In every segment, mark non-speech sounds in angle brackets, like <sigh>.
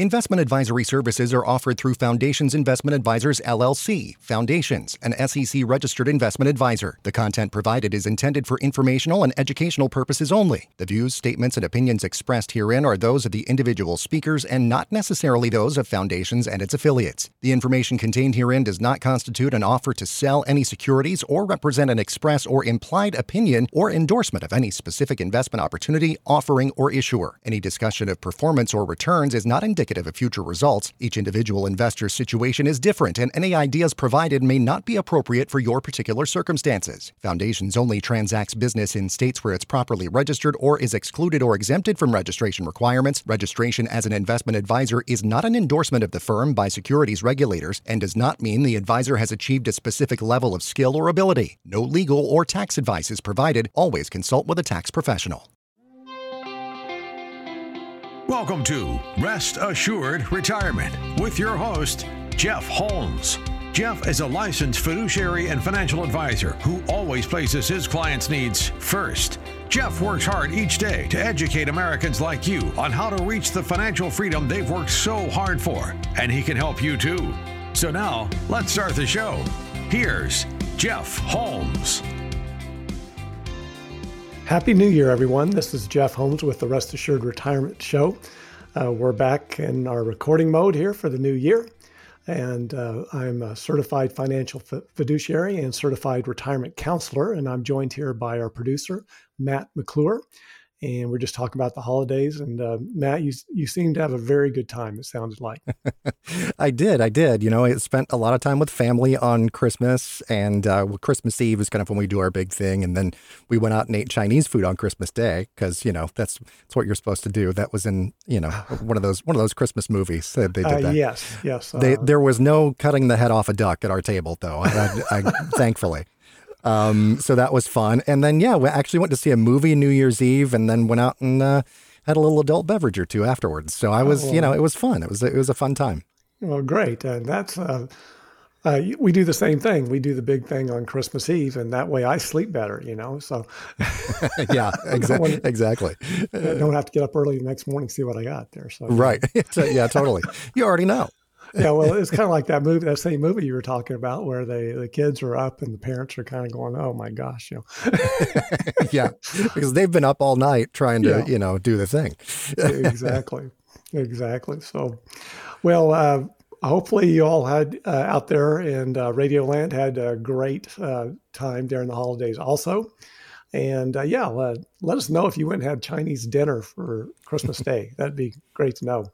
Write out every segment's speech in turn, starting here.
Investment advisory services are offered through Foundations Investment Advisors LLC, Foundations, an SEC registered investment advisor. The content provided is intended for informational and educational purposes only. The views, statements, and opinions expressed herein are those of the individual speakers and not necessarily those of Foundations and its affiliates. The information contained herein does not constitute an offer to sell any securities or represent an express or implied opinion or endorsement of any specific investment opportunity, offering, or issuer. Any discussion of performance or returns is not indicative of future results. Each individual investor's situation is different, and any ideas provided may not be appropriate for your particular circumstances. Foundations only transacts business in states where it's properly registered or is excluded or exempted from registration requirements. Registration as an investment advisor is not an endorsement of the firm by securities regulators and does not mean the advisor has achieved a specific level of skill or ability. No legal or tax advice is provided. Always consult with a tax professional. Welcome to Rest Assured Retirement with your host, Jeff Holmes. Jeff is a licensed fiduciary and financial advisor who always places his clients' needs first. Jeff works hard each day to educate Americans like you on how to reach the financial freedom they've worked so hard for, and he can help you too. So now, let's start the show. Here's Jeff Holmes. Happy New Year, everyone. This is Jeff Holmes with the Rest Assured Retirement Show. Uh, we're back in our recording mode here for the new year. And uh, I'm a certified financial fiduciary and certified retirement counselor. And I'm joined here by our producer, Matt McClure and we're just talking about the holidays. And uh, Matt, you you seem to have a very good time. It sounded like. <laughs> I did, I did. You know, I spent a lot of time with family on Christmas, and uh, Christmas Eve is kind of when we do our big thing, and then we went out and ate Chinese food on Christmas Day because you know that's that's what you're supposed to do. That was in you know <sighs> one of those one of those Christmas movies. That they did uh, that. yes, yes. They, uh, there was no cutting the head off a duck at our table, though. I, I, <laughs> thankfully. Um, so that was fun. And then, yeah, we actually went to see a movie New Year's Eve and then went out and uh, had a little adult beverage or two afterwards. So I was, oh, you know, it was fun. It was, it was a fun time. Well, great. And that's, uh, uh, we do the same thing. We do the big thing on Christmas Eve, and that way I sleep better, you know. So, <laughs> yeah, <laughs> exa- exactly. I don't have to get up early the next morning to see what I got there. So, right. <laughs> yeah, totally. You already know yeah, well, it's kind of like that movie, that same movie you were talking about, where they the kids are up and the parents are kind of going, "Oh my gosh," you know. <laughs> yeah, because they've been up all night trying to, yeah. you know, do the thing. <laughs> exactly, exactly. So, well, uh, hopefully you all had uh, out there in uh, Radio Land had a great uh, time during the holidays, also. And uh, yeah, let, let us know if you went and had Chinese dinner for Christmas <laughs> Day. That'd be great to know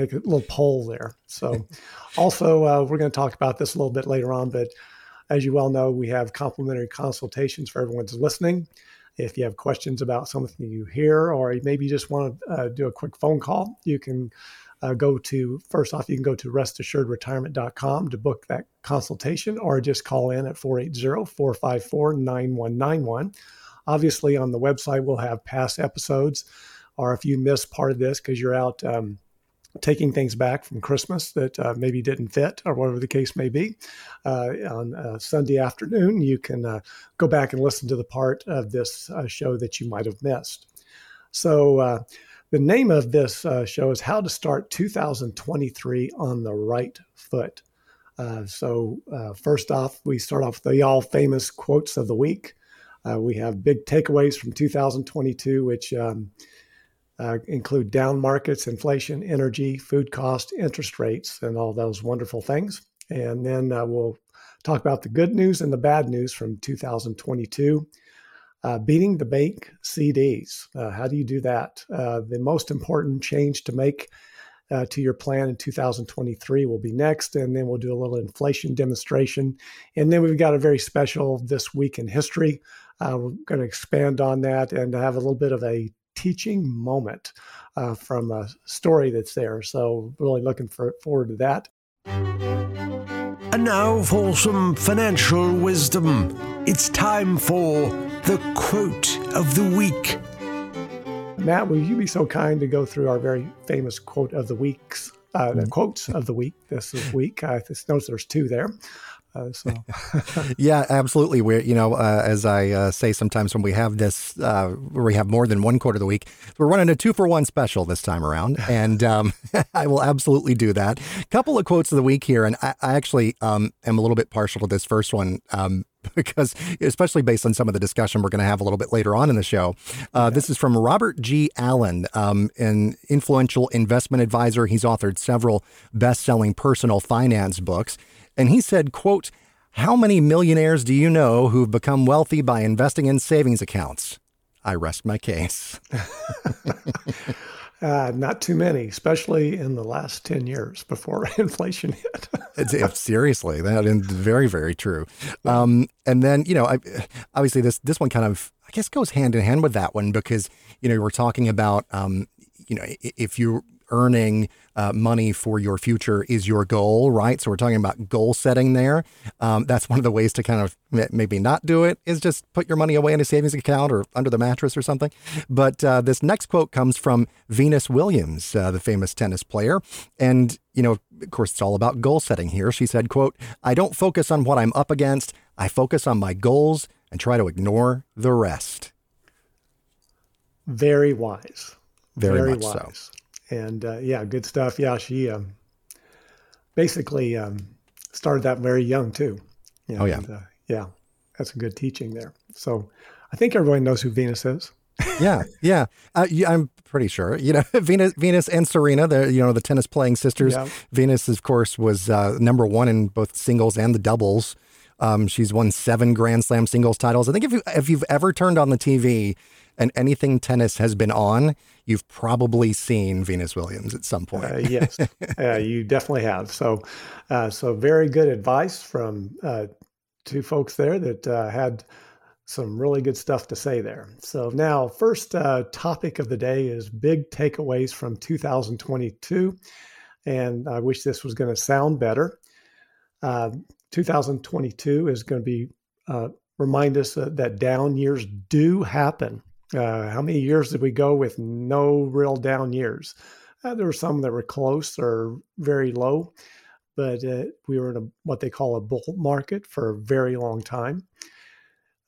take a little poll there. So, <laughs> also, uh, we're going to talk about this a little bit later on, but as you well know, we have complimentary consultations for everyone who's listening. If you have questions about something you hear, or maybe you just want to uh, do a quick phone call, you can uh, go to first off, you can go to restassuredretirement.com to book that consultation, or just call in at 480 454 9191. Obviously, on the website, we'll have past episodes, or if you missed part of this because you're out um, taking things back from Christmas that uh, maybe didn't fit or whatever the case may be. Uh, on Sunday afternoon, you can uh, go back and listen to the part of this uh, show that you might have missed. So, uh, the name of this show is How to Start 2023 on the Right Foot. so, first off, we start off the all famous quotes of the week. we have big takeaways from 2022, which um, uh, include down markets, inflation, energy, food cost, interest rates, and all those wonderful things. And then uh, we'll talk about the good news and the bad news from 2022. Uh, beating the bank CDs. Uh, how do you do that? Uh, the most important change to make uh, to your plan in 2023 will be next. And then we'll do a little inflation demonstration. And then we've got a very special This Week in History. we're going to expand on that and have a little bit of a teaching moment uh, from a story that's there. So, really looking for, forward to that. And now for some financial wisdom. It's time for the quote of the week. Matt, will you be so kind to go through our very famous quote of the weeks, uh, the mm. quotes of the week this week? I just notice there's two there. Uh, so, <laughs> yeah, absolutely. We, you know, uh, as I uh, say sometimes when we have this, uh, where we have more than one quote of the week, we're running a two for one special this time around, <laughs> and um, <laughs> I will absolutely do that. Couple of quotes of the week here, and I, I actually um, am a little bit partial to this first one. Um, because especially based on some of the discussion we're going to have a little bit later on in the show. Uh, this is from Robert G. Allen, um, an influential investment advisor. He's authored several best-selling personal finance books. And he said, quote, how many millionaires do you know who've become wealthy by investing in savings accounts? I rest my case. <laughs> uh, not too many, especially in the last 10 years before <laughs> inflation hit. <laughs> it's, seriously, that is very, very true. Um, and then, you know, I, obviously this, this one kind of, I guess, goes hand in hand with that one because, you know, we're talking about, um, you know, if you earning uh, money for your future is your goal, right? So we're talking about goal setting there. Um, that's one of the ways to kind of maybe not do it is just put your money away in a savings account or under the mattress or something. But uh, this next quote comes from Venus Williams, uh, the famous tennis player, and you know, of course, it's all about goal setting here. She said, "quote I don't focus on what I'm up against. I focus on my goals and try to ignore the rest." Very wise. Very, Very wise. So and uh, yeah, good stuff. Yeah, she um, basically um, started that very young too. oh yeah, and, uh, yeah, that's a good teaching there. So I think everyone knows who Venus is. yeah, yeah, uh, yeah, I'm pretty sure. You know, <laughs> Venus, Venus and Serena, the you know the tennis playing sisters. Yeah. Venus, of course, was uh, number one in both singles and the doubles. Um, she's won seven Grand Slam singles titles. I think if you if you've ever turned on the TV and anything tennis has been on, you've probably seen Venus Williams at some point. uh, yes, <laughs> uh, you definitely have. So, uh, so very good advice from uh, two folks there that uh, had some really good stuff to say there. So now, first uh, topic of the day is big takeaways from 2022, and I wish this was going to sound better. 2022 is going to be remind us that down years do happen. Uh, how many years did we go with no real down years? Uh, there were some that were close or very low, but uh, we were in a, what they call a bull market for a very long time.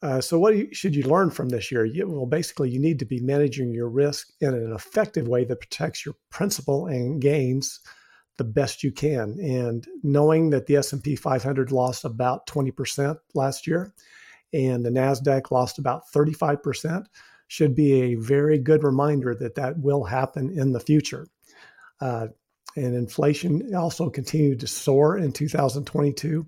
Uh, so, what should you learn from this year? You, well, basically, you need to be managing your risk in an effective way that protects your principal and gains the best you can. And knowing that the S&P 500 lost about 20% last year, and the Nasdaq lost about 35 percent should be a very good reminder that that will happen in the future. Uh, and inflation also continued to soar in 2022,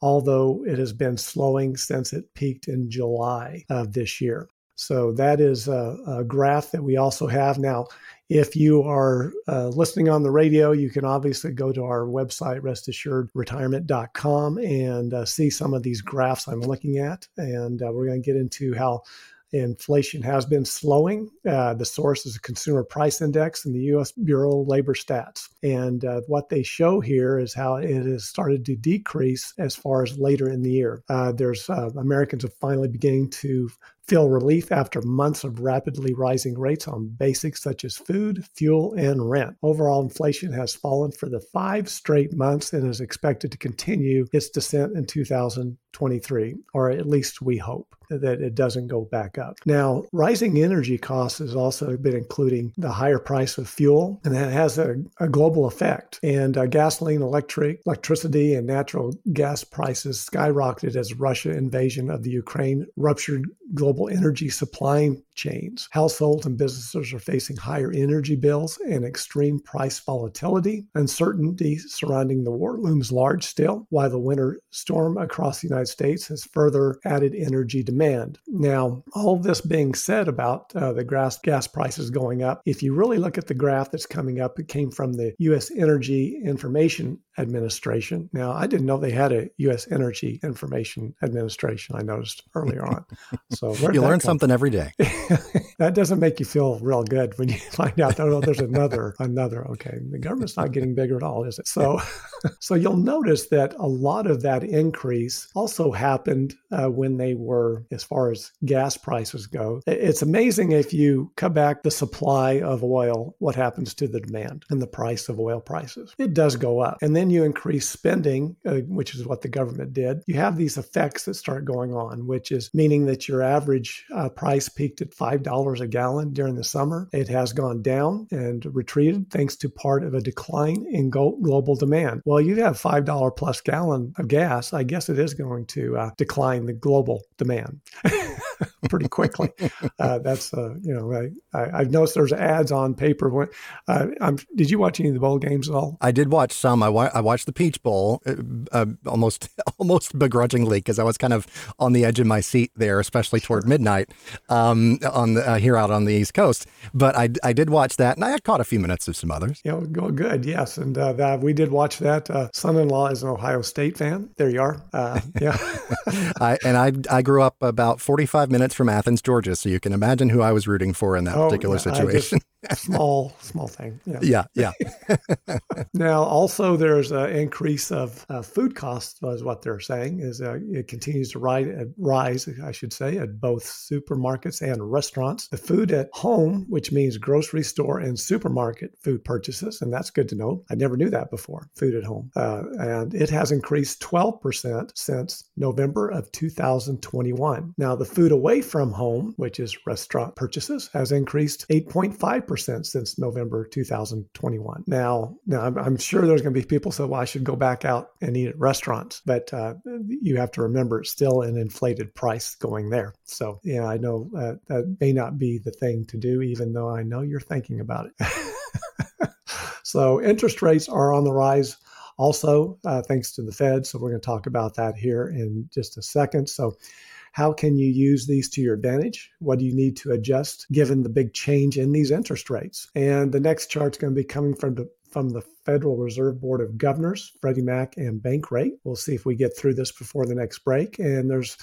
although it has been slowing since it peaked in July of this year. So that is a, a graph that we also have now. If you are uh, listening on the radio, you can obviously go to our website, restassuredretirement.com, and uh, see some of these graphs I'm looking at. And uh, we're going to get into how Inflation has been slowing. Uh, the source is a consumer price index in the U.S. Bureau of Labor Stats. And uh, what they show here is how it has started to decrease as far as later in the year. Uh, there's uh, Americans are finally beginning to feel relief after months of rapidly rising rates on basics such as food, fuel, and rent. Overall inflation has fallen for the five straight months and is expected to continue its descent in 2023, or at least we hope that it doesn't go back up. Now, rising energy costs has also been including the higher price of fuel, and that has a, a global effect. And uh, gasoline, electric, electricity, and natural gas prices skyrocketed as Russia invasion of the Ukraine ruptured global energy supply chains. Households and businesses are facing higher energy bills and extreme price volatility. Uncertainty surrounding the war looms large still, while the winter storm across the United States has further added energy demand. Now, all this being said about uh, the gas, gas prices going up, if you really look at the graph that's coming up, it came from the U.S. Energy Information Administration. Now, I didn't know they had a U.S. Energy Information Administration. I noticed earlier on. So you learn something every day. <laughs> <laughs> that doesn't make you feel real good when you <laughs> find out, oh, there's another, another. Okay, the government's not getting bigger at all, is it? So, <laughs> so you'll notice that a lot of that increase also happened uh, when they were, as far as gas prices go. It's amazing if you cut back the supply of oil, what happens to the demand and the price of oil prices. It does go up. And then you increase spending, uh, which is what the government did. You have these effects that start going on, which is meaning that your average uh, price peaked at $5 a gallon during the summer. It has gone down and retreated thanks to part of a decline in global demand. Well, you have $5 plus gallon of gas, I guess it is going to uh, decline the global demand. <laughs> <laughs> pretty quickly. Uh, that's uh, you know I, have noticed there's ads on paper. When uh, did you watch any of the bowl games at all? I did watch some. I, wa- I watched the Peach Bowl uh, uh, almost <laughs> almost begrudgingly because I was kind of on the edge of my seat there, especially toward sure. midnight um, on the, uh, here out on the East Coast. But I, I did watch that, and I caught a few minutes of some others. Yeah, go good. Yes, and that, we did watch that. son-in-law is an Ohio State fan. There you are. yeah, <laughs> I, and I I grew up about 45 minutes from Athens, Georgia. So you can imagine who I was rooting for in that oh, particular situation. <laughs> small, small thing. Yeah, yeah. yeah. <laughs> now, also, there's an increase of uh, food costs, is what they're saying. Is uh, it continues to rise, uh, rise, I should say, at both supermarkets and restaurants. The food at home, which means grocery store and supermarket food purchases, and that's good to know. I never knew that before. Food at home, uh, and it has increased 12% since November of 2021. Now, the food away from home, which is restaurant purchases, has increased 8.5% since November 2021. Now, now I'm, I'm sure there's going to be people say, well, I should go back out and eat at restaurants. But uh, you have to remember it's still an inflated price going there. So, yeah, I know uh, that may not be the thing to do, even though I know you're thinking about it. <laughs> so, interest rates are on the rise also, uh, thanks to the Fed. So, we're going to talk about that here in just a second. So, how can you use these to your advantage? What do you need to adjust given the big change in these interest rates? And the next chart's going to be coming from the from the Federal Reserve Board of Governors, Freddie Mac and Bankrate. We'll see if we get through this before the next break. And there's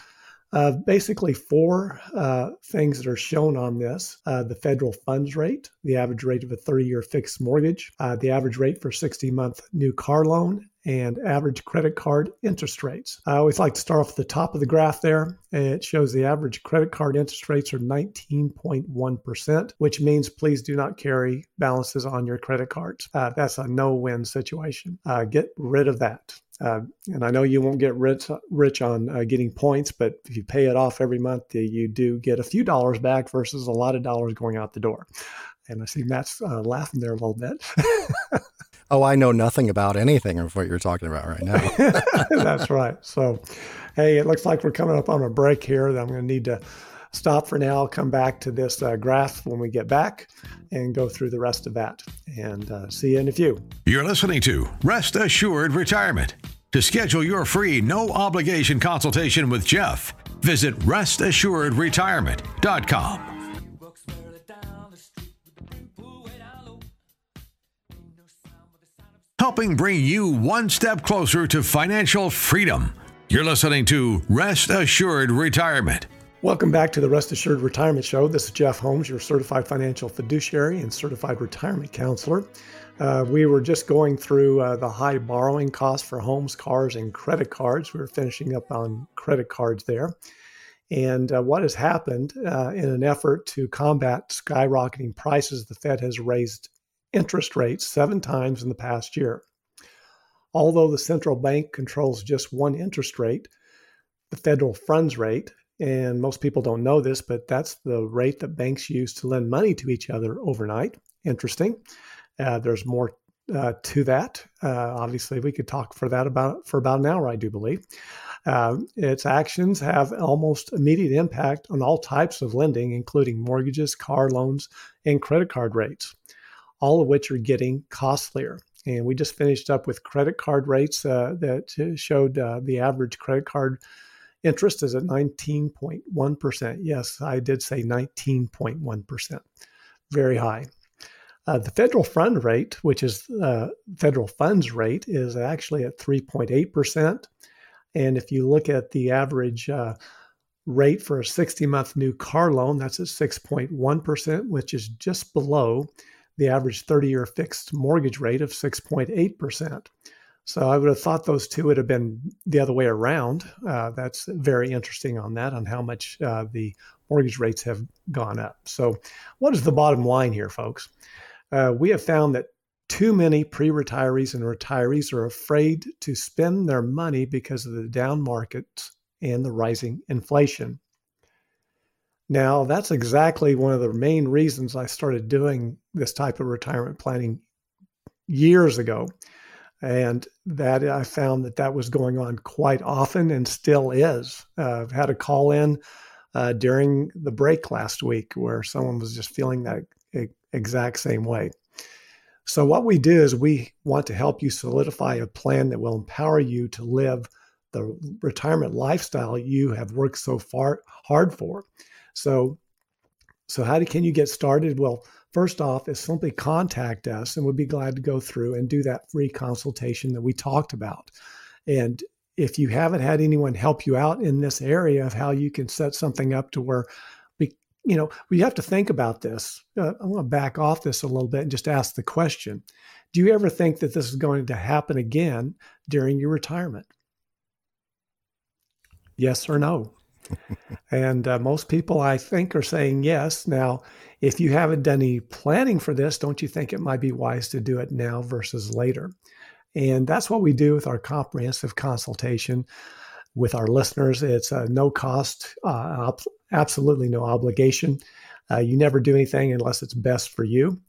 uh, basically four uh, things that are shown on this uh, the federal funds rate, the average rate of a 30 year fixed mortgage, uh, the average rate for 60 month new car loan, and average credit card interest rates. I always like to start off at the top of the graph there. It shows the average credit card interest rates are 19.1%, which means please do not carry balances on your credit cards. Uh, that's a no win situation. Uh, get rid of that. Uh, and I know you won't get rich, rich on uh, getting points, but if you pay it off every month, you do get a few dollars back versus a lot of dollars going out the door. And I see Matt's uh, laughing there a little bit. <laughs> oh, I know nothing about anything of what you're talking about right now. <laughs> That's right. So, hey, it looks like we're coming up on a break here. That I'm going to need to stop for now. Come back to this uh, graph when we get back and go through the rest of that. And uh, see you in a few. You're listening to Rest Assured Retirement. To schedule your free, no obligation consultation with Jeff, visit restassuredretirement.com. Helping bring you one step closer to financial freedom. You're listening to Rest Assured Retirement. Welcome back to the Rest Assured Retirement Show. This is Jeff Holmes, your certified financial fiduciary and certified retirement counselor. Uh, we were just going through uh, the high borrowing costs for homes, cars, and credit cards. We were finishing up on credit cards there. And uh, what has happened uh, in an effort to combat skyrocketing prices, the Fed has raised interest rates seven times in the past year. Although the central bank controls just one interest rate, the federal funds rate, and most people don't know this, but that's the rate that banks use to lend money to each other overnight. Interesting. Uh, there's more uh, to that. Uh, obviously, we could talk for that about for about an hour, I do believe. Uh, its actions have almost immediate impact on all types of lending, including mortgages, car loans, and credit card rates, all of which are getting costlier. And we just finished up with credit card rates uh, that showed uh, the average credit card Interest is at 19.1%. Yes, I did say 19.1%. Very high. Uh, the federal fund rate, which is uh, federal funds rate, is actually at 3.8%. And if you look at the average uh, rate for a 60 month new car loan. That's at 6.1%, which is just below the average 30 year fixed mortgage rate of 6.8%. So I would have thought those two would have been the other way around. Uh, that's very interesting on that, on how much uh, the mortgage rates have gone up. So, what is the bottom line here, folks? Uh, we have found that too many pre retirees and retirees are afraid to spend their money because of the down markets and the rising inflation. Now, that's exactly one of the main reasons I started doing this type of retirement planning years ago. And that I found that that was going on quite often and still is. Uh, I've had a call in uh, during the break last week where someone was just feeling that exact same way. So, what we do is we want to help you solidify a plan that will empower you to live the retirement lifestyle you have worked so far hard for. So, so how do, can you get started? Well, first off, is simply contact us, and we'd be glad to go through and do that free consultation that we talked about. And if you haven't had anyone help you out in this area of how you can set something up to where we, you know, we have to think about this. Uh, I want to back off this a little bit and just ask the question: Do you ever think that this is going to happen again during your retirement? Yes or no? <laughs> and uh, most people, I think, are saying yes. Now, if you haven't done any planning for this, don't you think it might be wise to do it now versus later? And that's what we do with our comprehensive consultation with our listeners. It's a no cost, uh, absolutely no obligation. Uh, you never do anything unless it's best for you.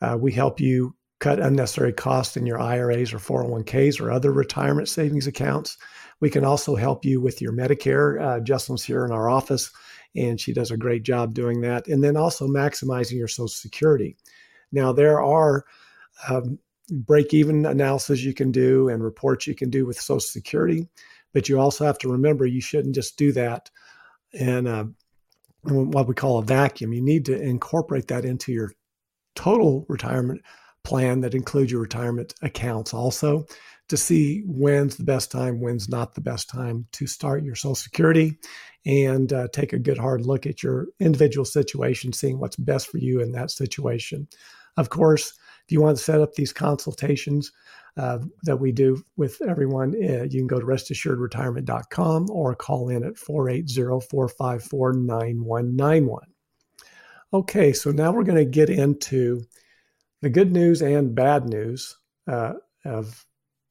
Uh, we help you cut unnecessary costs in your IRAs or 401ks or other retirement savings accounts. We can also help you with your Medicare. Uh, Justin's here in our office, and she does a great job doing that. And then also maximizing your Social Security. Now, there are um, break even analysis you can do and reports you can do with Social Security, but you also have to remember you shouldn't just do that in uh, what we call a vacuum. You need to incorporate that into your total retirement plan that includes your retirement accounts also to see when's the best time, when's not the best time to start your Social Security and uh, take a good hard look at your individual situation, seeing what's best for you in that situation. Of course, if you want to set up these consultations uh, that we do with everyone, uh, you can go to restassuredretirement.com or call in at 480 454 9191. Okay, so now we're going to get into the good news and bad news uh, of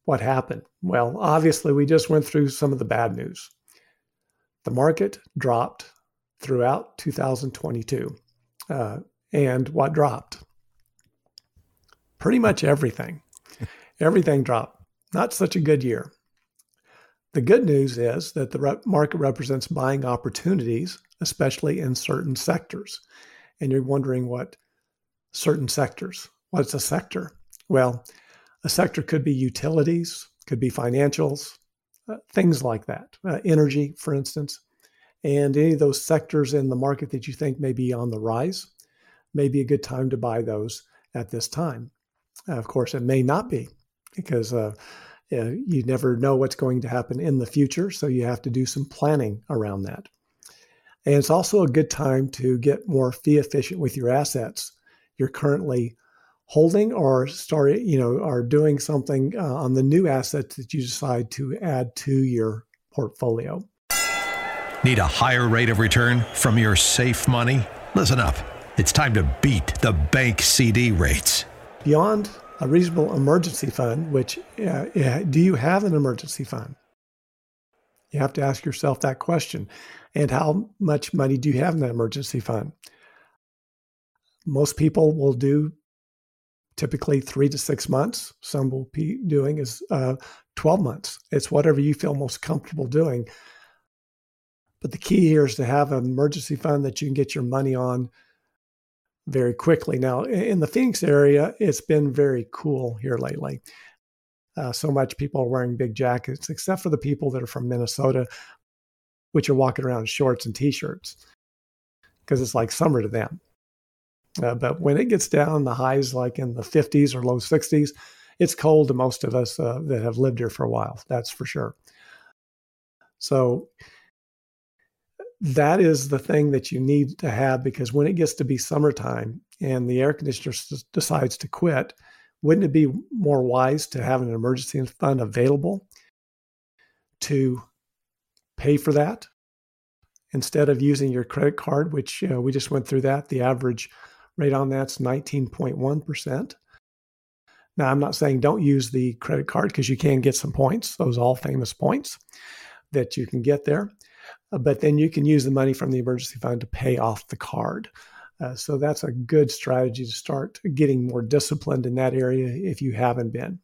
what happened? Well, obviously, we just went through some of the bad news. The market dropped throughout 2022. Uh, and what dropped? Pretty much everything. <laughs> everything dropped. Not such a good year. The good news is that the market represents buying opportunities, especially in certain sectors. And you're wondering what certain sectors, what's a sector? Well, a sector could be utilities, could be financials, uh, things like that, uh, energy, for instance. And any of those sectors in the market that you think may be on the rise may be a good time to buy those at this time. Uh, of course, it may not be because uh, you never know what's going to happen in the future. So you have to do some planning around that. And it's also a good time to get more fee efficient with your assets you're currently holding or start, you know, are doing something uh, on the new assets that you decide to add to your portfolio. Need a higher rate of return from your safe money? Listen up. It's time to beat the bank CD rates. Beyond a reasonable emergency fund, which uh, do you have an emergency fund? You have to ask yourself that question. And how much money do you have in that emergency fund? Most people will do typically three to six months. Some will be doing is uh, 12 months. It's whatever you feel most comfortable doing. But the key here is to have an emergency fund that you can get your money on very quickly. Now, in the Phoenix area, it's been very cool here lately. Uh, so much people are wearing big jackets, except for the people that are from Minnesota, which are walking around in shorts and t shirts because it's like summer to them. Uh, but when it gets down the highs like in the 50s or low 60s, it's cold to most of us uh, that have lived here for a while. That's for sure. So that is the thing that you need to have because when it gets to be summertime and the air conditioner s- decides to quit, wouldn't it be more wise to have an emergency fund available to pay for that instead of using your credit card, which we just went through that. The average rate on that's 19.1%. Now, I'm not saying don't use the credit card because you can get some points, those all famous points that you can get there. Uh, but then you can use the money from the emergency fund to pay off the card. Uh, so that's a good strategy to start getting more disciplined in that area if you haven't been.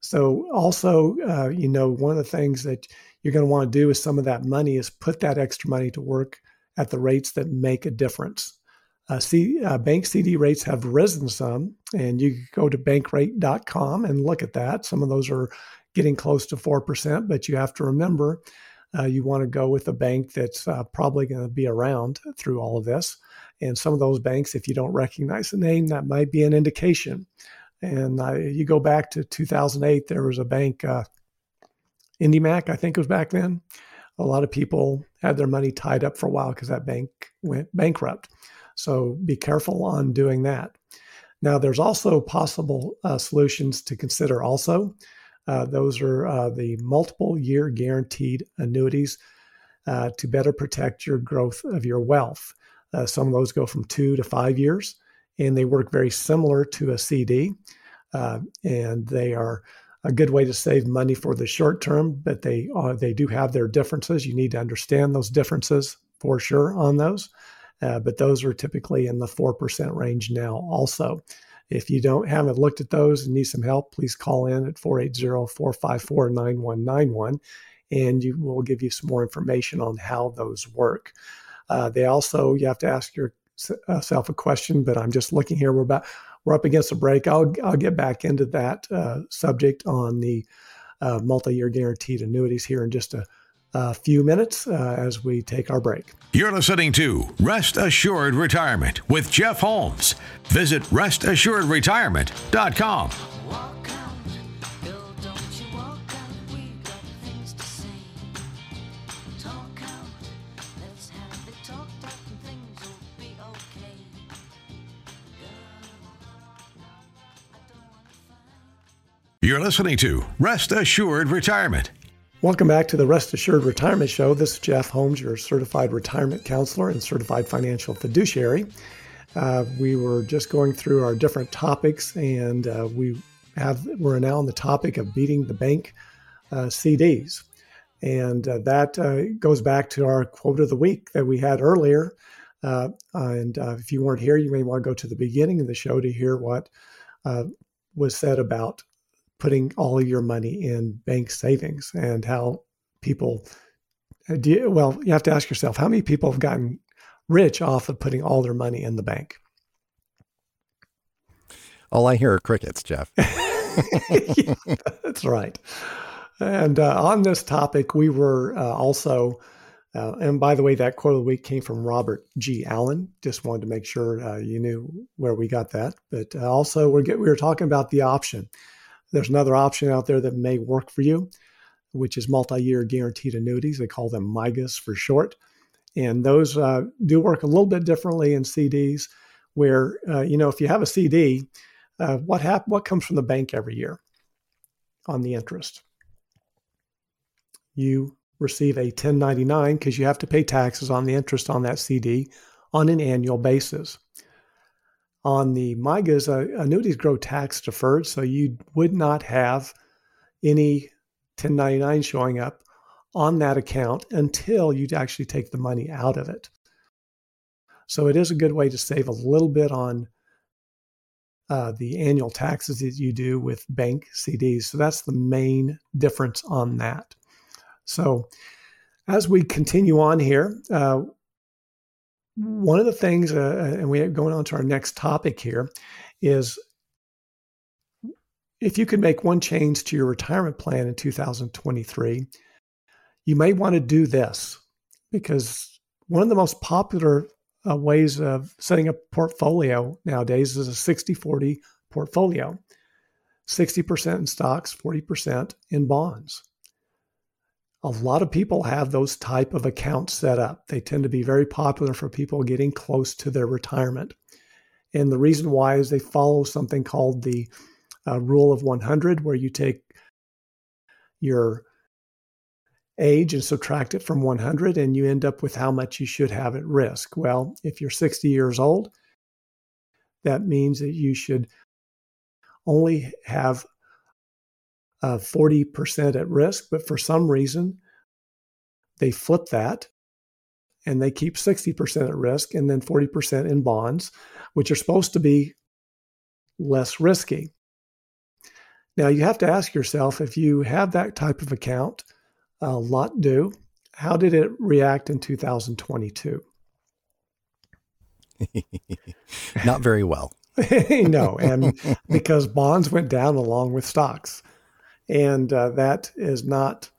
So, also, uh, you know, one of the things that you're going to want to do with some of that money is put that extra money to work at the rates that make a difference. Uh, C, uh, bank CD rates have risen some, and you go to bankrate.com and look at that. Some of those are getting close to 4%, but you have to remember uh, you want to go with a bank that's uh, probably going to be around through all of this. And some of those banks, if you don't recognize the name, that might be an indication. And you go back to 2008, there was a bank, uh, IndyMac, I think it was back then. A lot of people had their money tied up for a while because that bank went bankrupt. So be careful on doing that. Now, there's also possible uh, solutions to consider also. Uh, those are uh, the multiple year guaranteed annuities uh, to better protect your growth of your wealth. Uh, some of those go from two to five years, and they work very similar to a CD. Uh, and they are a good way to save money for the short term, but they they do have their differences. You need to understand those differences for sure on those. Uh, but those are typically in the 4% range now also. If you don't haven't looked at those and need some help, please call in at 480-454-9191 and you will give you some more information on how those work. Uh, they also you have to ask yourself a question, but I'm just looking here. We're about we're up against a break. I'll I'll get back into that uh, subject on the uh, multi-year guaranteed annuities here in just a a few minutes uh, as we take our break. You're listening to Rest Assured Retirement with Jeff Holmes. Visit restassuredretirement.com. You're listening to Rest Assured Retirement. Welcome back to the Rest Assured Retirement Show. This is Jeff Holmes, your certified retirement counselor and certified financial fiduciary. Uh, we were just going through our different topics, and uh, we have we're now on the topic of beating the bank uh, CDs, and uh, that uh, goes back to our quote of the week that we had earlier. Uh, and if you weren't here, you may want to go to the beginning of the show to hear what was said about putting all of your money in bank savings and how people uh, do you, well you have to ask yourself how many people have gotten rich off of putting all their money in the bank? All i hear are crickets jeff. <laughs> Yeah, that's right. And uh, on this topic we were uh, also uh, and by the way that quote of the week came from robert g. Allen. Just wanted to make sure uh, you knew where we got that. But uh, also we're get, we were talking about the option there's another option out there that may work for you, which is multi year guaranteed annuities. They call them MYGAs for short. And those uh, do work a little bit differently in CDs, where, uh, you know, if you have a CD, uh, what, hap- what comes from the bank every year on the interest? You receive a 1099 because you have to pay taxes on the interest on that CD on an annual basis on the MYGAs, uh, annuities grow tax deferred, so you would not have any 1099 showing up on that account until you actually take the money out of it. So it is a good way to save a little bit on uh, the annual taxes that you do with bank CDs. So that's the main difference on that. So as we continue on here, uh, one of the things, uh, and we're going on to our next topic here, is if you could make one change to your retirement plan in 2023, you may want to do this because one of the most popular uh, ways of setting up portfolio nowadays is a 60 40 portfolio 60% in stocks, 40% in bonds. A lot of people have those type of accounts set up. They tend to be very popular for people getting close to their retirement. And the reason why is they follow something called the uh, rule of 100, where you take your age and subtract it from 100, and you end up with how much you should have at risk. Well, if you're 60 years old, that means that you should only have uh, 40% at risk, but for some reason, they flip that and they keep 60% at risk and then 40% in bonds, which are supposed to be less risky. Now, you have to ask yourself if you have that type of account, a lot do, how did it react in 2022? <laughs> Not very well. <laughs> no, <laughs> and because bonds went down along with stocks. And uh, that is not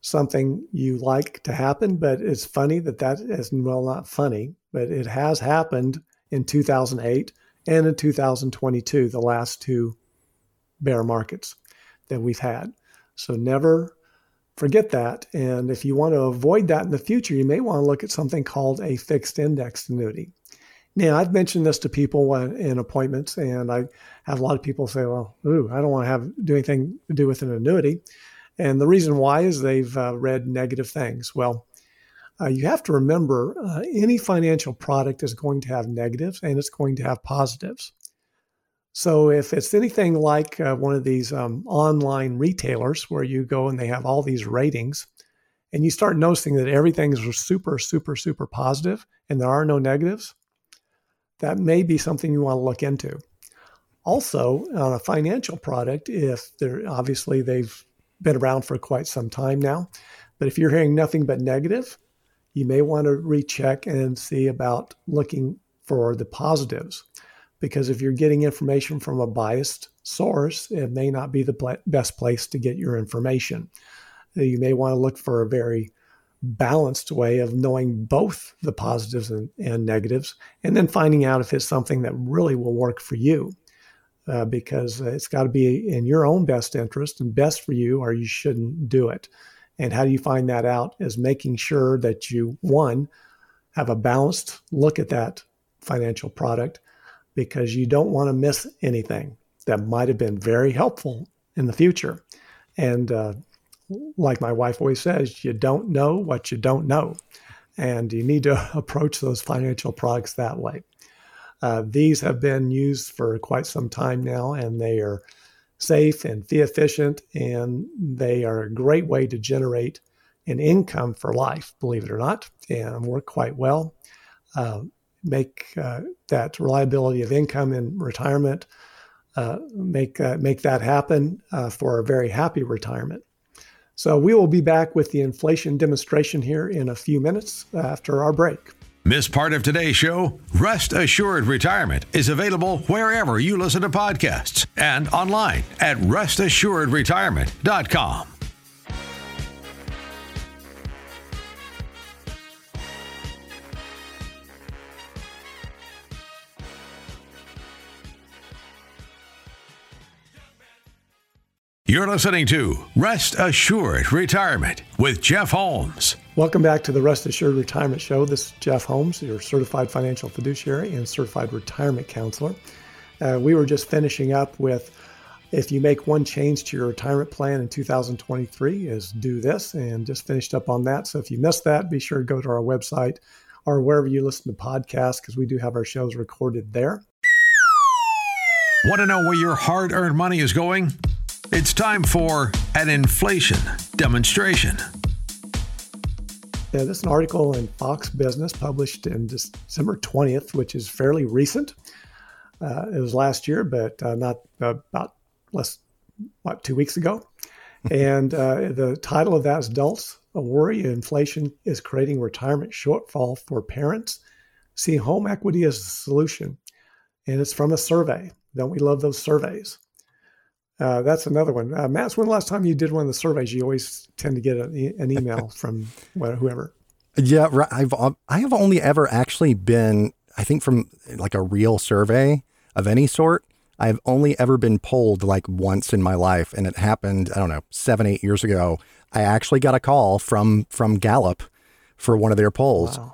something you like to happen, but it's funny that that is, well, not funny, but it has happened in 2008 and in 2022, the last two bear markets that we've had. So never forget that. And if you want to avoid that in the future, you may want to look at something called a fixed index annuity. Now, I've mentioned this to people in appointments, and I have a lot of people say, "Well, ooh, I don't want to have do anything to do with an annuity," and the reason why is they've uh, read negative things. Well, uh, you have to remember uh, any financial product is going to have negatives and it's going to have positives. So if it's anything like uh, one of these um, online retailers where you go and they have all these ratings, and you start noticing that everything is super, super, super positive and there are no negatives that may be something you want to look into. Also, on a financial product, if they're obviously they've been around for quite some time now, but if you're hearing nothing but negative, you may want to recheck and see about looking for the positives. Because if you're getting information from a biased source, it may not be the best place to get your information. You may want to look for a very balanced way of knowing both the positives and, and negatives, and then finding out if it's something that really will work for you. Uh, because it's got to be in your own best interest and best for you, or you shouldn't do it. And how do you find that out? Is making sure that you, one, have a balanced look at that financial product because you don't want to miss anything that might have been very helpful in the future. And uh, like my wife always says, you don't know what you don't know. And you need to <laughs> approach those financial products that way. Uh, these have been used for quite some time now, and they are safe and fee efficient, and they are a great way to generate an income for life, believe it or not, and work quite well. Uh, make uh, that reliability of income in retirement, uh, make, uh, make that happen uh, for a very happy retirement. So we will be back with the inflation demonstration here in a few minutes after our break. Miss part of today's show? Rest Assured Retirement is available wherever you listen to podcasts and online at restassuredretirement.com. You're listening to Rest Assured Retirement with Jeff Holmes. Welcome back to the Rest Assured Retirement Show. This is Jeff Holmes, your certified financial fiduciary and certified retirement counselor. Uh, we were just finishing up with if you make one change to your retirement plan in 2023 is do this and just finished up on that. So if you missed that, be sure to go to our website or wherever you listen to podcasts because we do have our shows recorded there. Want to know where your hard-earned money is going? It's time for an inflation demonstration. Yeah, this is an article in Fox Business published in December 20th, which is fairly recent. Uh, it was last year, but uh, not uh, about less, what, two weeks ago. <laughs> and uh, the title of that is Adults A Worry Inflation is Creating Retirement Shortfall for Parents. See Home Equity as a Solution. And it's from a survey. Don't we love those surveys? Uh, that's another one. Uh, Matt, when the last time you did one of the surveys? You always tend to get a, an email <laughs> from whoever. Yeah, I've I have only ever actually been, I think, from like a real survey of any sort. I've only ever been polled like once in my life, and it happened, I don't know, seven, eight years ago. I actually got a call from from Gallup for one of their polls. Wow.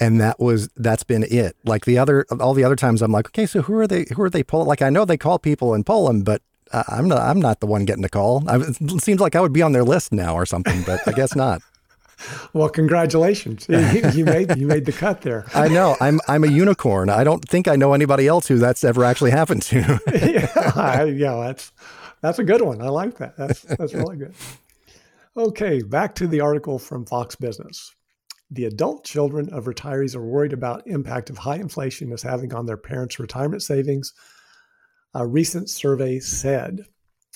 And that was that's been it. Like the other all the other times, I'm like, okay, so who are they? Who are they polling? Like I know they call people and poll them, but uh, I'm not. I'm not the one getting the call. I, it seems like I would be on their list now or something, but I guess not. <laughs> Well, congratulations! You, you, made you made the cut there. I know. I'm I'm a unicorn. I don't think I know anybody else who that's ever actually happened to. <laughs> yeah, yeah, that's that's a good one. I like that. That's that's really good. Okay, back to the article from Fox Business. The adult children of retirees are worried about impact of high inflation is having on their parents' retirement savings. A recent survey said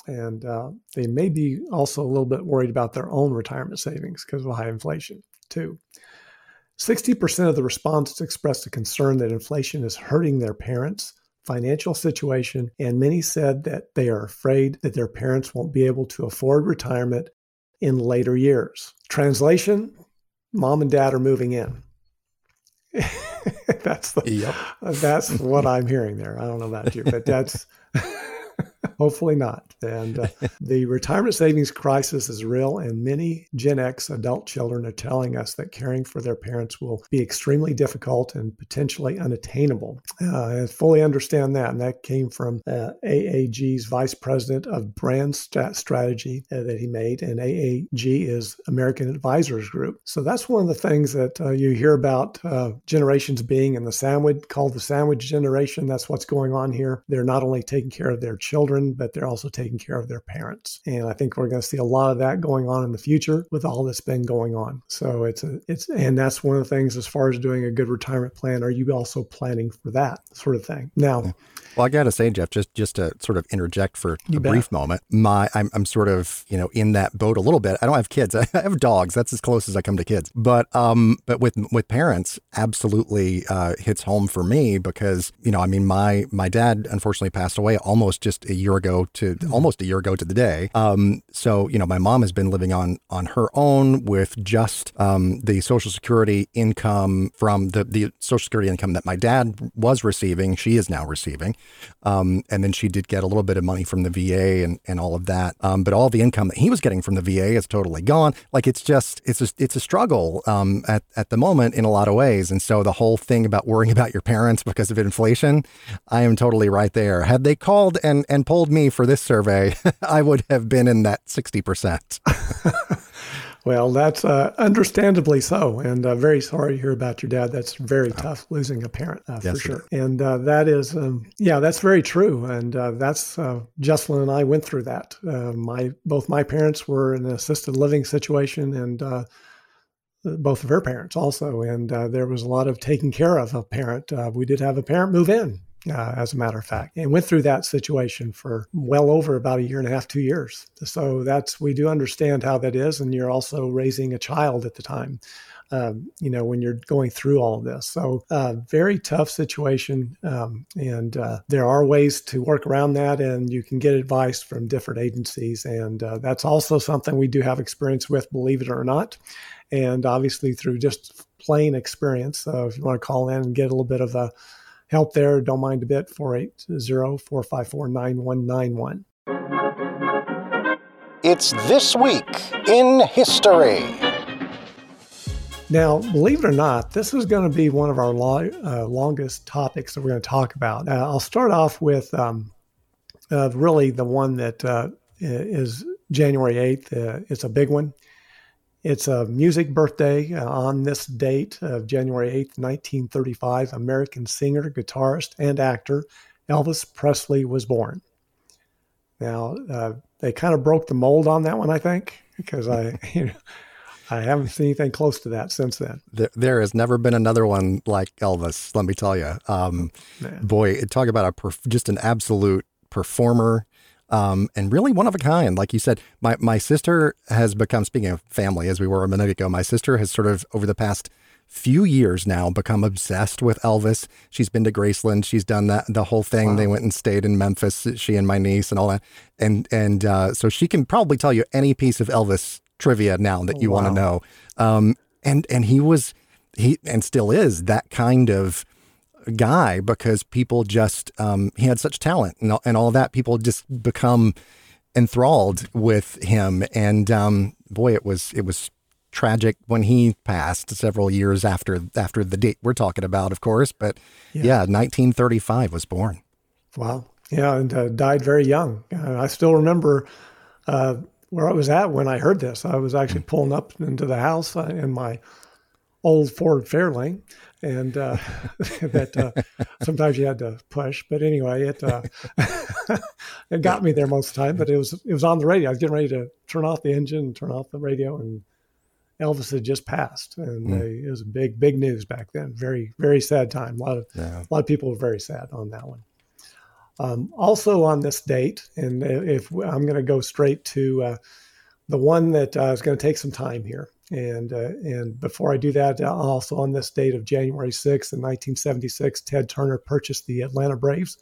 and uh, they may be also a little bit worried about their own retirement savings because of high inflation, too. 60% of the respondents expressed a concern that inflation is hurting their parents' financial situation, and many said that they are afraid that their parents won't be able to afford retirement in later years. Translation Mom and dad are moving in. <laughs> that's the, yep. that's what I'm hearing there. I don't know about you, but that's <laughs> <laughs> Hopefully not. And uh, <laughs> the retirement savings crisis is real, and many Gen X adult children are telling us that caring for their parents will be extremely difficult and potentially unattainable. Uh, I fully understand that. And that came from uh, AAG's vice president of brand strategy uh, that he made. And AAG is American Advisors Group. So that's one of the things that uh, you hear about uh, generations being in the sandwich, called the sandwich generation. That's what's going on here. They're not only taking care of their children, but they're also taking care of their parents. And I think we're going to see a lot of that going on in the future with all that's been going on. So it's a, it's, and that's one of the things as far as doing a good retirement plan. Are you also planning for that sort of thing? Now, yeah. Well, I got to say, Jeff, just just to sort of interject for a bet. brief moment, my I'm, I'm sort of you know in that boat a little bit. I don't have kids. <laughs> I have dogs. That's as close as I come to kids. But um, but with with parents, absolutely uh, hits home for me because you know I mean my my dad unfortunately passed away almost just a year ago to mm-hmm. almost a year ago to the day. Um, so you know my mom has been living on on her own with just um, the Social Security income from the the Social Security income that my dad was receiving. She is now receiving. Um, and then she did get a little bit of money from the VA and, and all of that. Um, but all the income that he was getting from the VA is totally gone. Like it's just, it's a, it's a struggle um, at, at the moment in a lot of ways. And so the whole thing about worrying about your parents because of inflation, I am totally right there. Had they called and, and polled me for this survey, <laughs> I would have been in that 60%. <laughs> Well, that's uh, understandably so, and uh, very sorry to hear about your dad. That's very oh. tough losing a parent uh, yes, for sure. And uh, that is, um, yeah, that's very true. And uh, that's uh, Jesslyn and I went through that. my both my parents were in an assisted living situation, and both of her parents also. And there was a lot of taking care of a parent. we did have a parent move in uh, as a matter of fact, and went through that situation for well over about a year and a half, two years. So that's we do understand how that is, and you're also raising a child at the time. Um, you know, when you're going through all of this. So, uh, very tough situation. Um, and uh, there are ways to work around that, and you can get advice from different agencies. And uh, that's also something we do have experience with, believe it or not. And obviously, through just plain experience, so if you want to call in and get a little bit of a help there, don't mind a bit, 480 454 9191. It's This Week in History. Now, believe it or not, this is going to be one of our lo- uh, longest topics that we're going to talk about. Uh, I'll start off with um, uh, really the one that uh, is January 8th. Uh, it's a big one. It's a music birthday uh, on this date of January 8th, 1935. American singer, guitarist, and actor Elvis Presley was born. Now, uh, they kind of broke the mold on that one, I think, because I, <laughs> you know, I haven't seen anything close to that since then. There, there has never been another one like Elvis. Let me tell you. Um, boy, talk about a perf- just an absolute performer um, and really one of a kind. Like you said, my, my sister has become, speaking of family, as we were a minute ago, my sister has sort of over the past few years now become obsessed with Elvis. She's been to Graceland. She's done that the whole thing. Wow. They went and stayed in Memphis. She and my niece and all that. And and uh, so she can probably tell you any piece of Elvis trivia now that you wow. want to know. Um, and and he was he and still is that kind of guy because people just um, he had such talent and all, and all that. People just become enthralled with him, and um, boy, it was it was tragic when he passed several years after after the date we're talking about, of course. But yeah, yeah 1935 was born. Wow. Yeah, and uh, died very young. Uh, I still remember uh, where I was at when I heard this. I was actually mm. pulling up into the house uh, in my old Ford Fairlane, and uh, <laughs> that uh, sometimes you had to push. But anyway, it <laughs> it got me there most of the time. But it was it was on the radio. I was getting ready to turn off the engine, and turn off the radio, and Elvis had just passed, and mm. it was big big news back then. Very very sad time. A lot of yeah. a lot of people were very sad on that one. Um, also on this date, and if I'm going to go straight to uh, the one that uh, is going to take some time here, and uh, and before I do that, uh, also on this date of January 6th in 1976, Ted Turner purchased the Atlanta Braves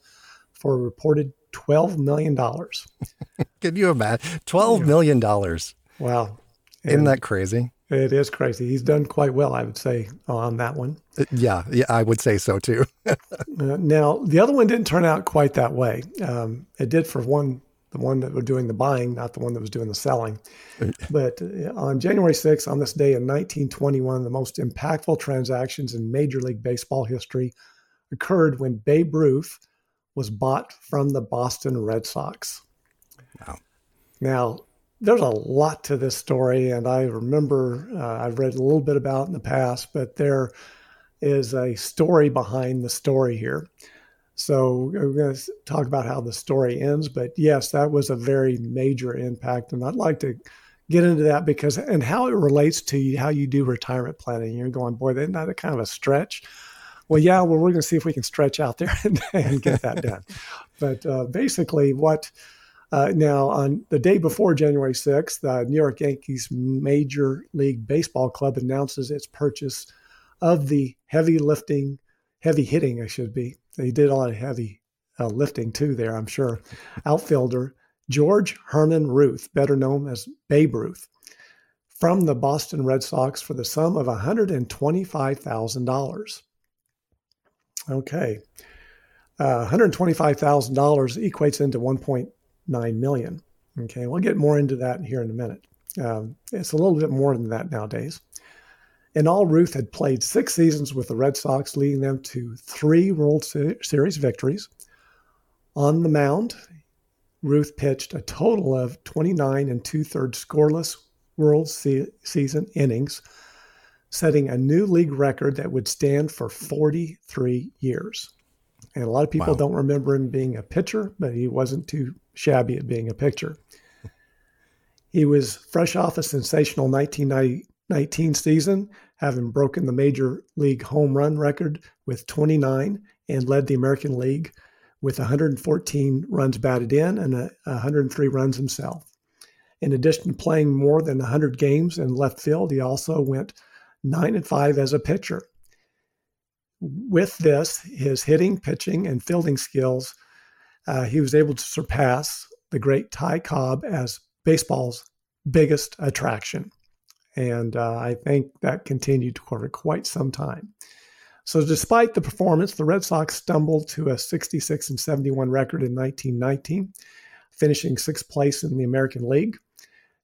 for a reported 12 million dollars. <laughs> Can you imagine 12 million dollars? Wow, isn't that crazy? It is crazy. He's done quite well, I would say, on that one. Uh, yeah, yeah, I would say so too. <laughs> uh, now, the other one didn't turn out quite that way. Um, it did for one, the one that was doing the buying, not the one that was doing the selling. But uh, on January 6th, on this day in 1921, the most impactful transactions in Major League Baseball history occurred when Babe Ruth was bought from the Boston Red Sox. Wow. Now, there's a lot to this story, and I remember uh, I've read a little bit about in the past, but there is a story behind the story here. So we're going to talk about how the story ends, but yes, that was a very major impact, and I'd like to get into that because and how it relates to how you do retirement planning. You're going, boy, isn't that a kind of a stretch? Well, yeah, well, we're going to see if we can stretch out there <laughs> and, and get that done. But uh, basically, what uh, now, on the day before January 6th, the New York Yankees Major League Baseball Club announces its purchase of the heavy lifting, heavy hitting, I should be. They did a lot of heavy uh, lifting too there, I'm sure. Outfielder George Herman Ruth, better known as Babe Ruth, from the Boston Red Sox for the sum of $125,000. Okay. Uh, $125,000 equates into 1. 9 million. Okay, we'll get more into that here in a minute. Um, it's a little bit more than that nowadays. In all, Ruth had played six seasons with the Red Sox, leading them to three World Series victories. On the mound, Ruth pitched a total of 29 and two thirds scoreless World se- Season innings, setting a new league record that would stand for 43 years. And a lot of people wow. don't remember him being a pitcher, but he wasn't too shabby at being a pitcher. He was fresh off a sensational 1919 season, having broken the major league home run record with 29 and led the American League with 114 runs batted in and 103 runs himself. In addition to playing more than 100 games in left field, he also went 9 and 5 as a pitcher. With this, his hitting, pitching, and fielding skills uh, he was able to surpass the great Ty Cobb as baseball's biggest attraction. And uh, I think that continued for quite some time. So, despite the performance, the Red Sox stumbled to a 66 and 71 record in 1919, finishing sixth place in the American League.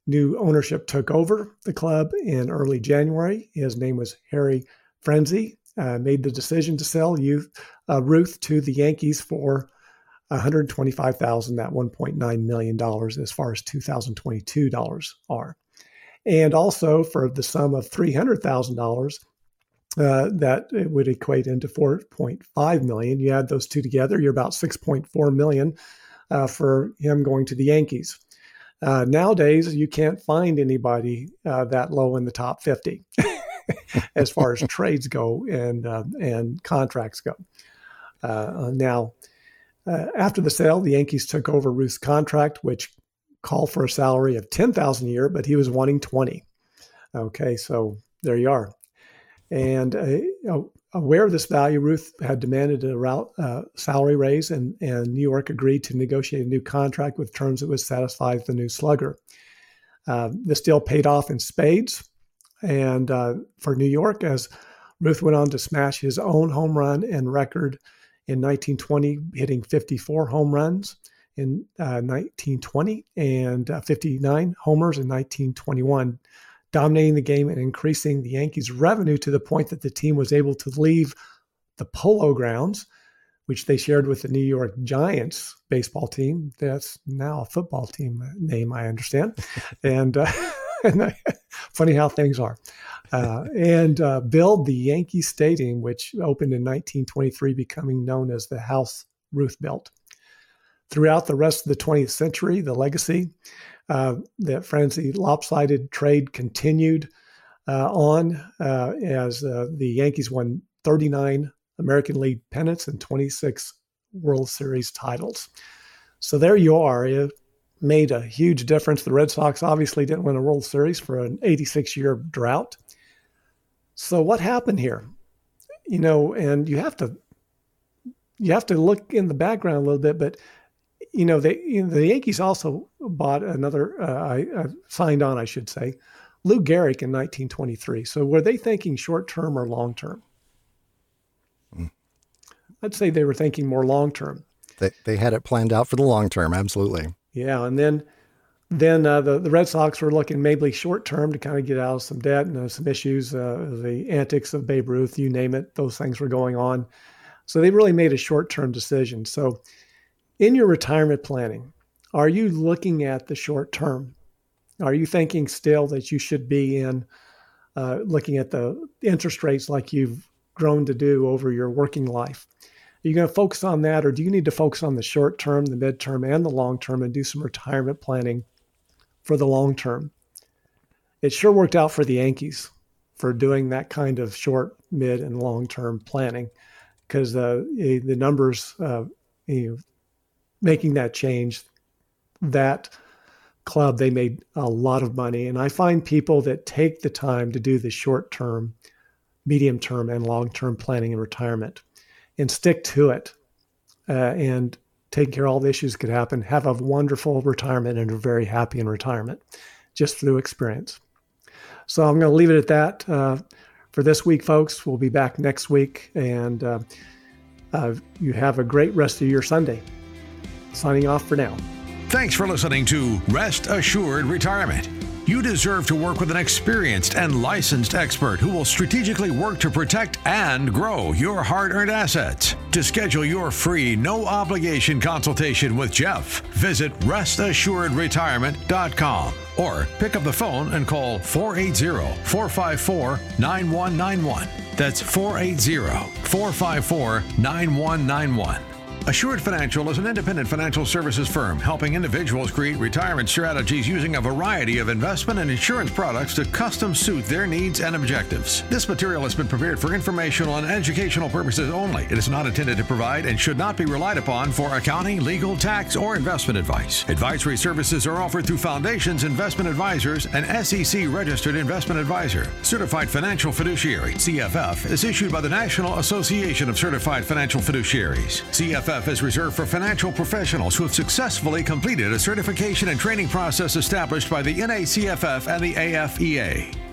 New ownership took over the club in early January. His name was Harry Frazee. Uh, made the decision to sell youth, uh, Ruth to the Yankees for 125,000, that 1.9 million dollars as far as 2022 dollars are. And also for the sum of $300,000, uh, that it would equate into 4.5 million. You add those two together, you're about 6.4 million uh, for him going to the Yankees. Uh, nowadays, you can't find anybody uh, that low in the top 50 <laughs> as far as trades go and uh, and contracts go. Uh, now, after the sale, the Yankees took over Ruth's contract, which called for a salary of ten thousand a year, but he was wanting twenty. Okay, so there you are. And uh, aware of this value, Ruth had demanded a route, uh, salary raise, and, and New York agreed to negotiate a new contract with terms that would satisfy the new slugger. Uh, this deal paid off in spades, and uh, for New York, as Ruth went on to smash his own home run and record in 1920, hitting 54 home runs in uh, 1920 and uh, 59 homers in 1921, dominating the game and increasing the Yankees' revenue to the point that the team was able to leave the Polo Grounds, which they shared with the New York Giants baseball team. That's now a football team name, I understand. <laughs> and, uh, <laughs> and <laughs> funny how things are. Uh, and uh, build the Yankee Stadium, which opened in 1923, becoming known as the House Ruth built. Throughout the rest of the 20th century, the legacy uh, that Frazee lopsided trade continued uh, on uh, as uh, the Yankees won 39 American League pennants and 26 World Series titles. So there you are. It made a huge difference. The Red Sox obviously didn't win a World Series for an 86 year drought. So what happened here? You know, and you have to you have to look in the background a little bit, but you know, they, you know, the Yankees also bought another, uh, uh, signed on, I should say, Lou Gehrig in 1923. So were they thinking short term or long term? Mm. I'd say they were thinking more long term. They, they had it planned out for the long term, absolutely. Yeah, and then then uh, the the Red Sox were looking maybe short term to kind of get out of some debt and uh, some issues, uh, the antics of Babe Ruth, you name it, those things were going on. So they really made a short term decision. So in your retirement planning, are you looking at the short term? Are you thinking still that you should be in uh, looking at the interest rates like you've grown to do over your working life? Are you going to focus on that, or do you need to focus on the short term, the midterm, and the long term and do some retirement planning for the long term? It sure worked out for the Yankees for doing that kind of short, mid, and long term planning because uh, the numbers uh, you know, making that change, that club, they made a lot of money. And I find people that take the time to do the short term, medium term, and long term planning and retirement and stick to it uh, and take care of all the issues that could happen, have a wonderful retirement and are very happy in retirement just through experience. So I'm going to leave it at that uh, for this week, folks. We'll be back next week, and uh, uh you have a great rest of your Sunday signing off for now. Thanks for listening to Rest Assured Retirement. You deserve to work with an experienced and licensed expert who will strategically work to protect and grow your hard earned assets. To schedule your free, no obligation consultation with Jeff, visit restassuredretirement.com or pick up the phone and call 480 454 9191. That's 480 454 9191. Assured Financial is an independent financial services firm helping individuals create retirement strategies using a variety of investment and insurance products to custom suit their needs and objectives. This material has been prepared for informational and educational purposes only. It is not intended to provide and should not be relied upon for accounting, legal, tax, or investment advice. Advisory services are offered through Foundations Investment Advisors, an SEC registered investment advisor. Certified Financial Fiduciary, CFF, is issued by the National Association of Certified Financial Fiduciaries. CFF CFF is reserved for financial professionals who have successfully completed a certification and training process established by the NACFF and the AFEA.